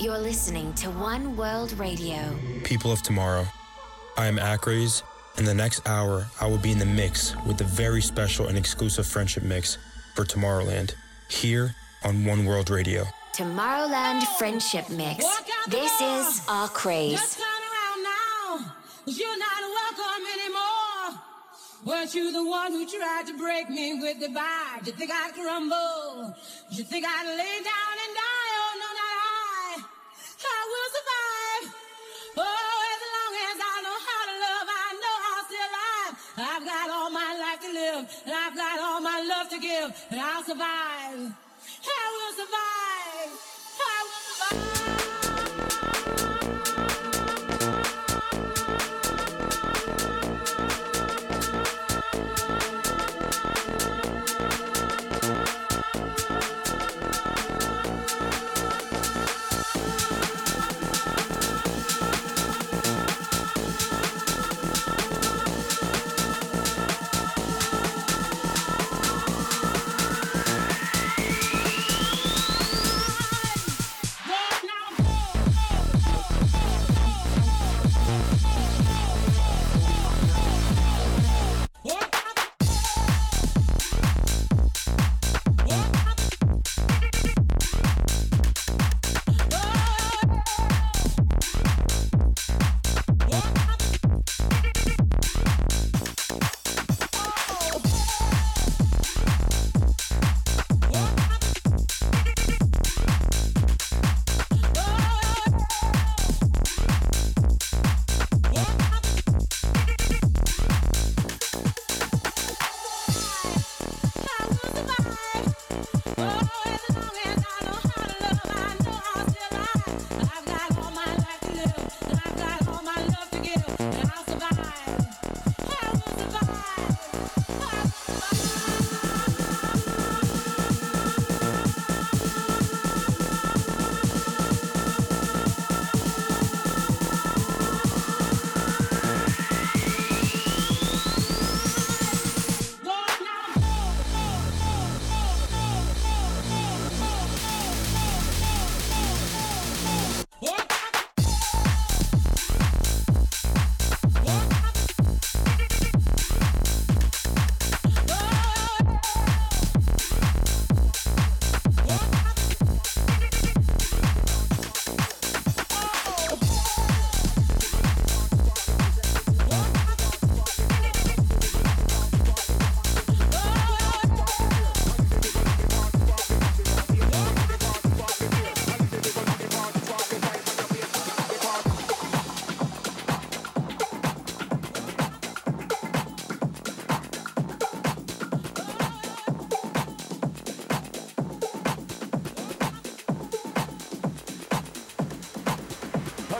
You're listening to One World Radio. People of tomorrow. I am Acraze. In the next hour, I will be in the mix with the very special and exclusive friendship mix for Tomorrowland here on One World Radio. Tomorrowland Friendship Mix. This is Acraze. Just turn around now. You're not welcome anymore. Weren't you the one who tried to break me with the vibe? You think I'd crumble? You think I'd lay down and I'll survive.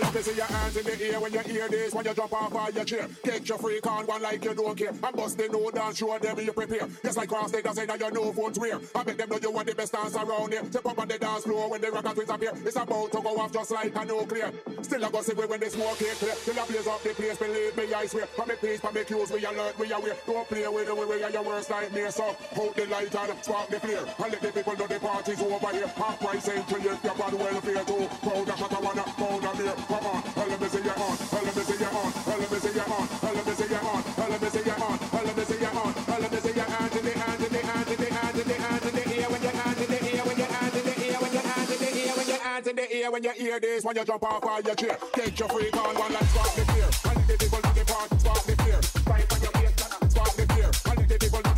See your hands in the air when you hear this. When you jump off of your chair, take your freak on one like you don't care. And bust the no dance, show them you prepare. Just like cross state, say that your know phones wear. I make them know you want the best dance around here. Step up on the dance floor when the rock and twins appear. It's about to go off just like a nuclear. Still I go see when the smoke is clear. Till I blaze up the place, believe me, I swear. For me peace, for me cues, we alert, we aware. Don't play with the way we are your worst nightmare. So hold the light and spark the flare. And let the people know the party's over here. Half price ain't till you your bad welfare too. Proud of shot, I wanna pound a beer. Come on, let me see you on, let me see you on, let me see you on, let me see ear when you hear this when you jump off of your chair. Take your freak on one like spark the fear. And the people to the part, spark the fear. Right on your face, spark the fear. And the people to the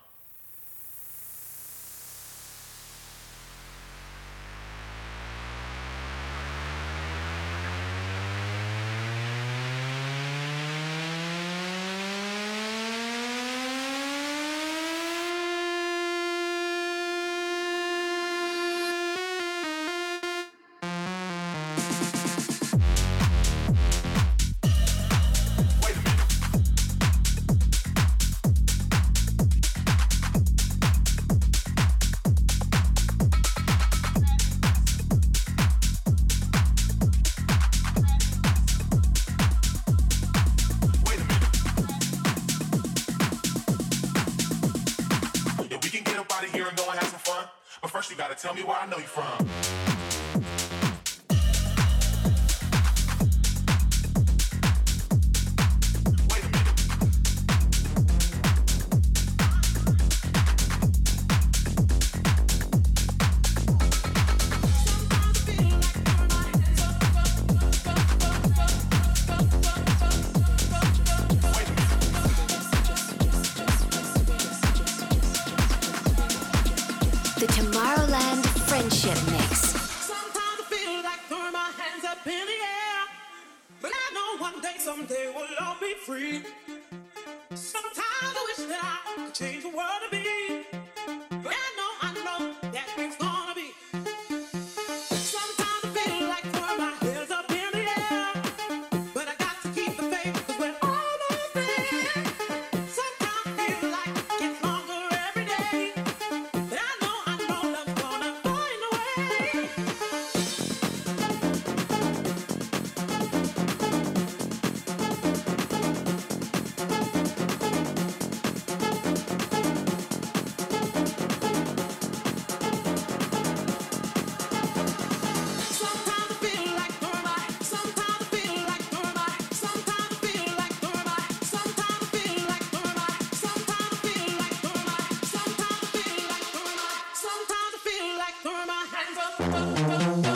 Thank you.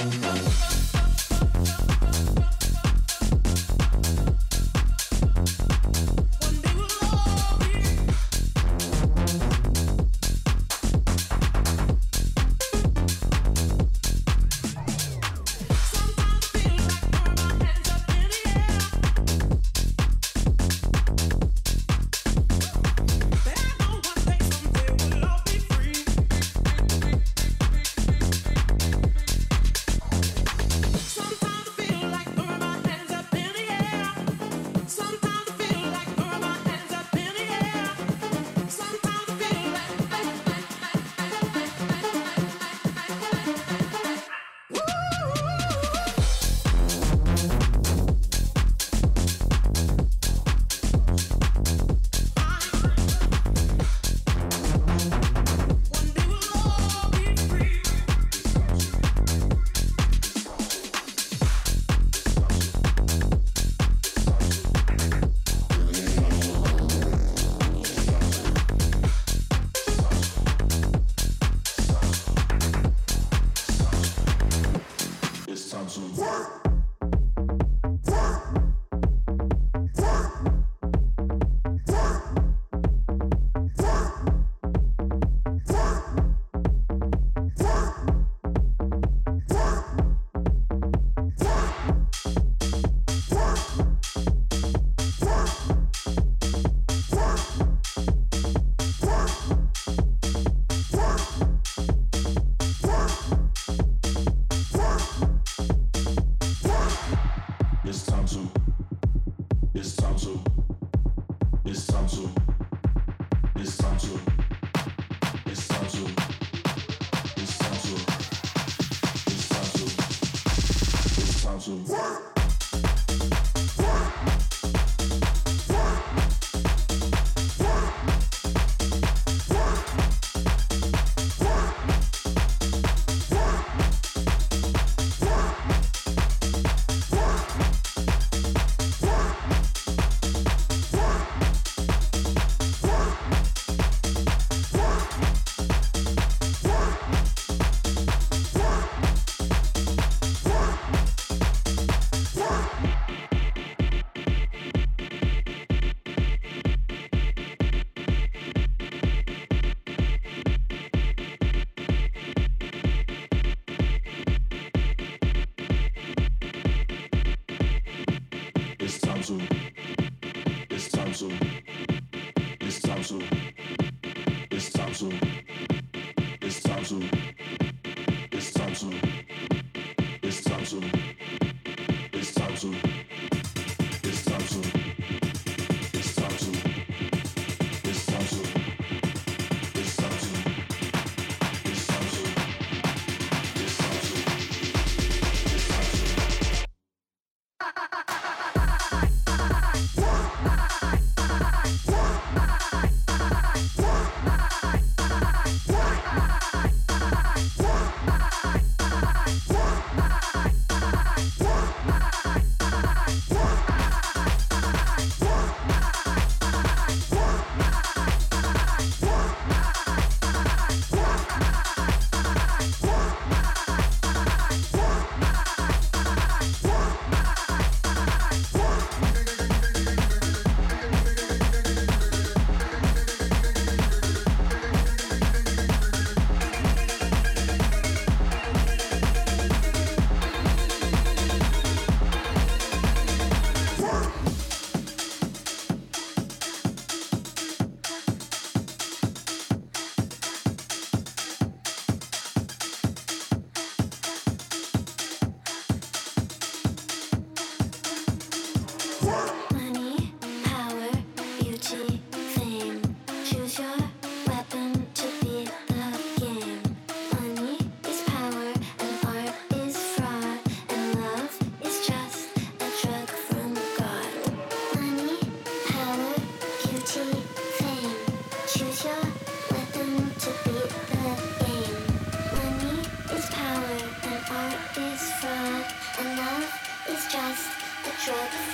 Shut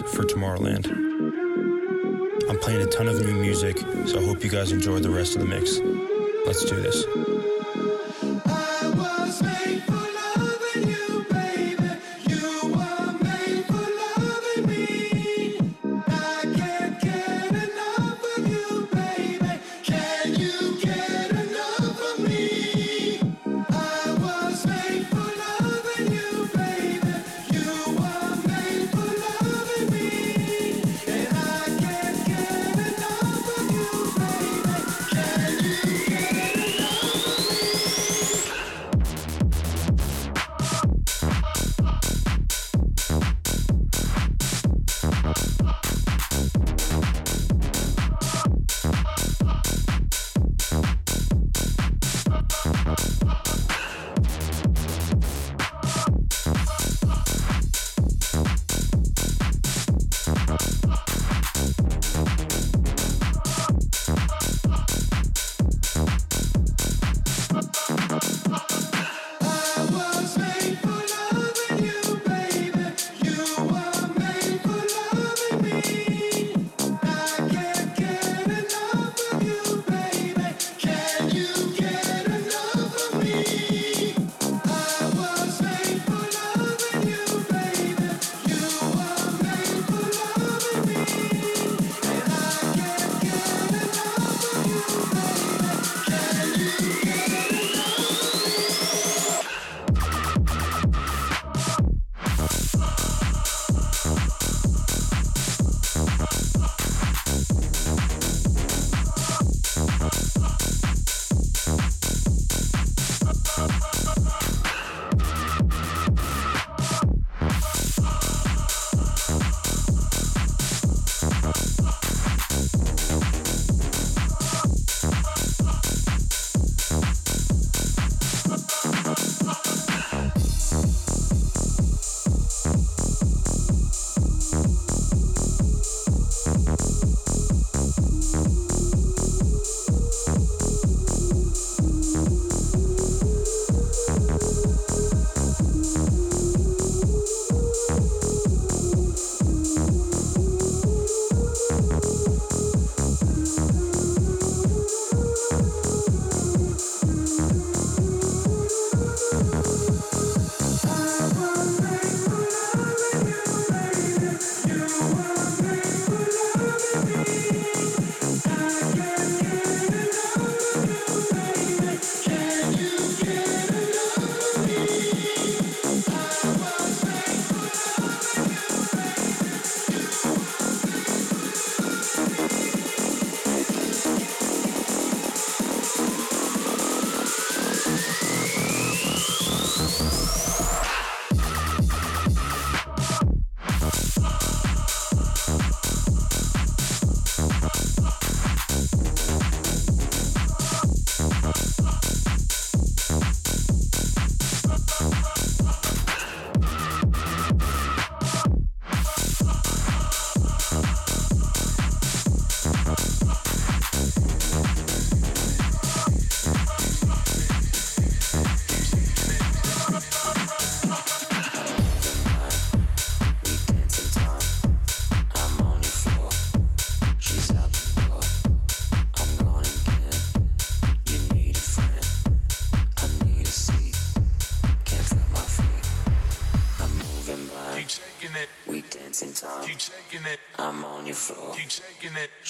for Tomorrowland. I'm playing a ton of new music, so I hope you guys enjoy the rest of the mix. Let's do this.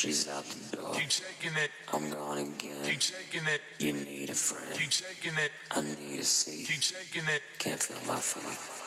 She's out the door. Keep shaking it. I'm gone again. Keep shaking it. You need a friend. Keep shaking it. I need a seat. Keep shaking it. Can't feel my feet.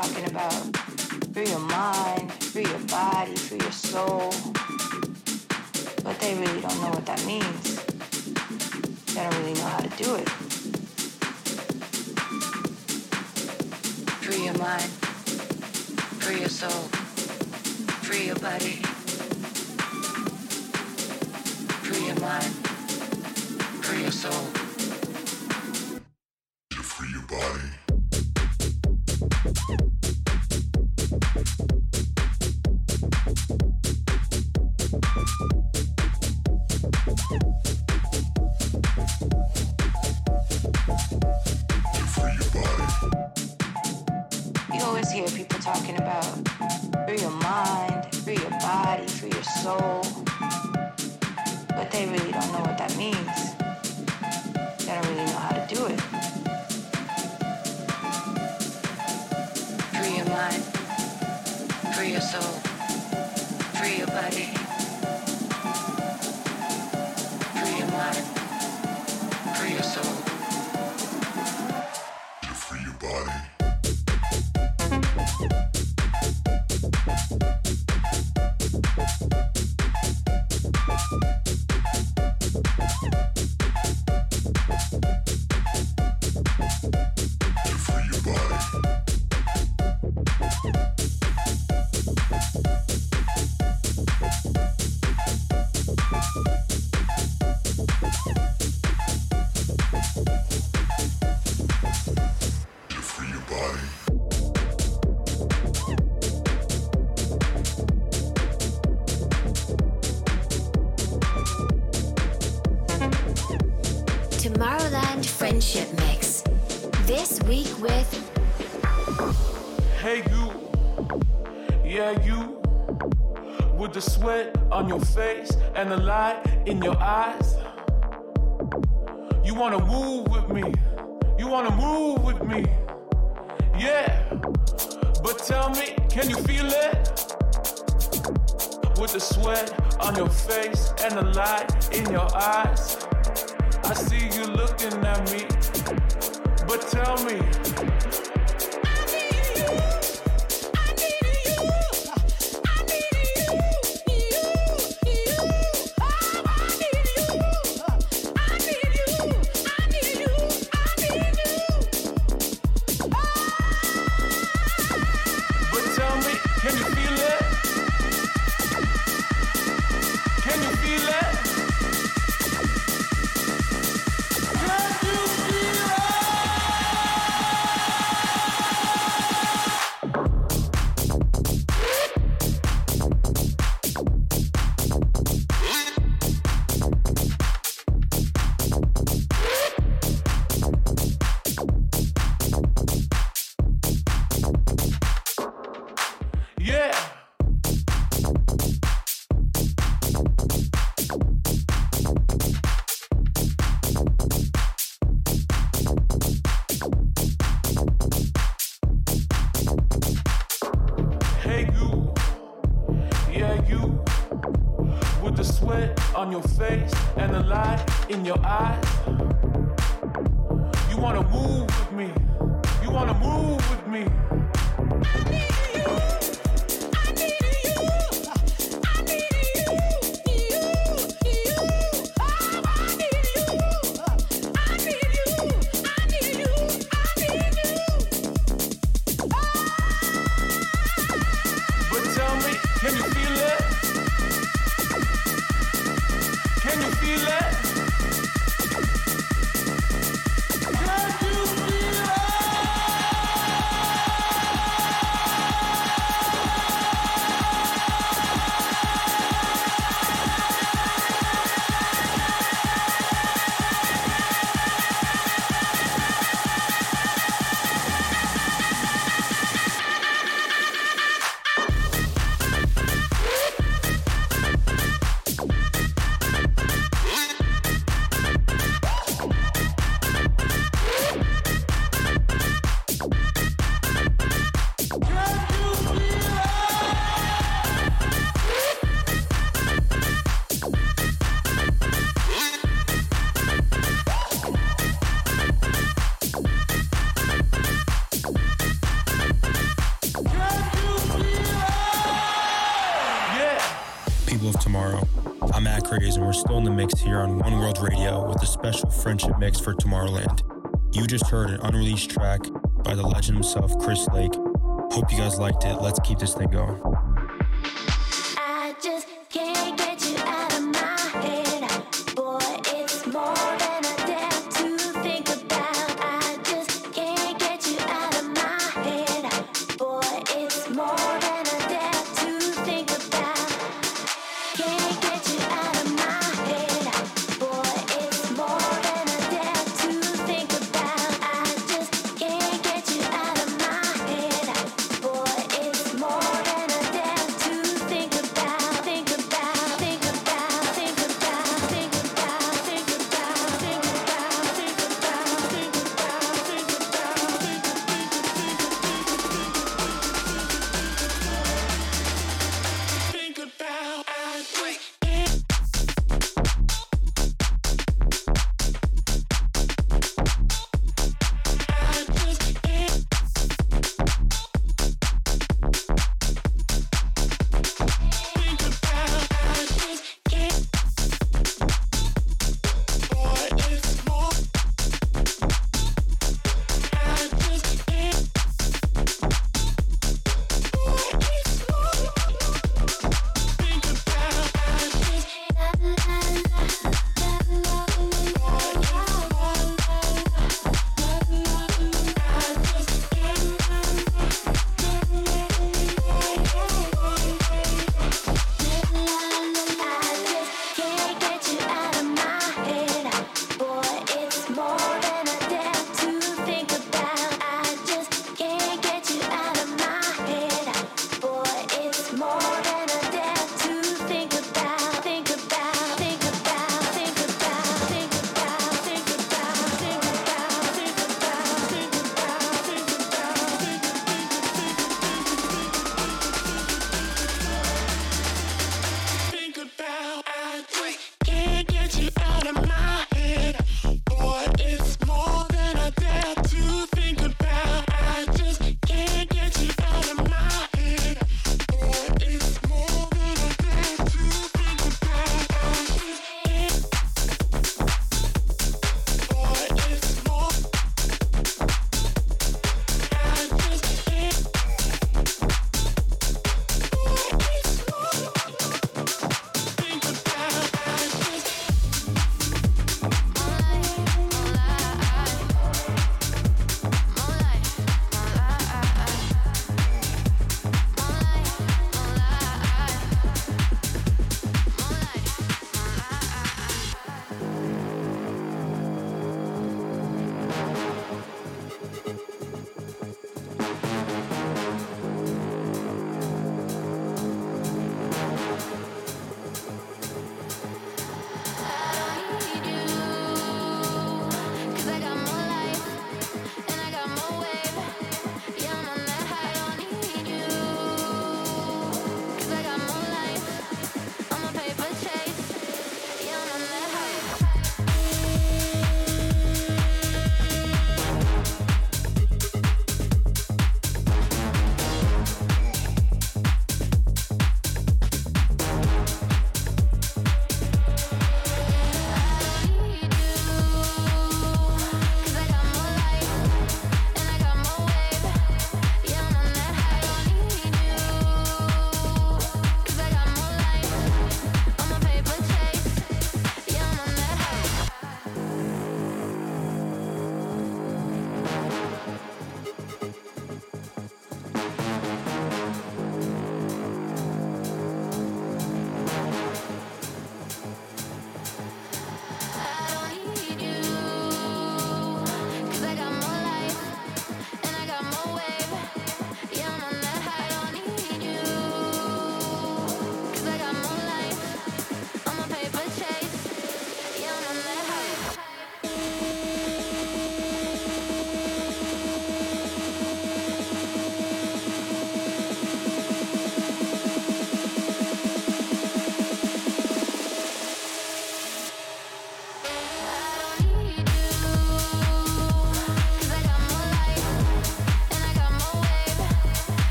Talking about special friendship mix for Tomorrowland. You just heard an unreleased track by the legend himself, Chris Lake. Hope you guys liked it. Let's keep this thing going.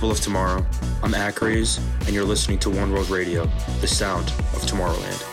People of tomorrow, I'm Acraze, and you're listening to One World Radio, the sound of Tomorrowland.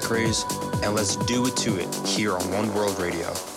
Tomorrow. And let's do it to it here on One World Radio.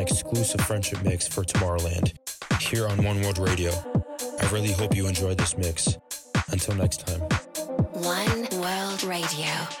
Exclusive friendship mix for Tomorrowland here on One World Radio. I really hope you enjoyed this mix. Until next time. One World Radio.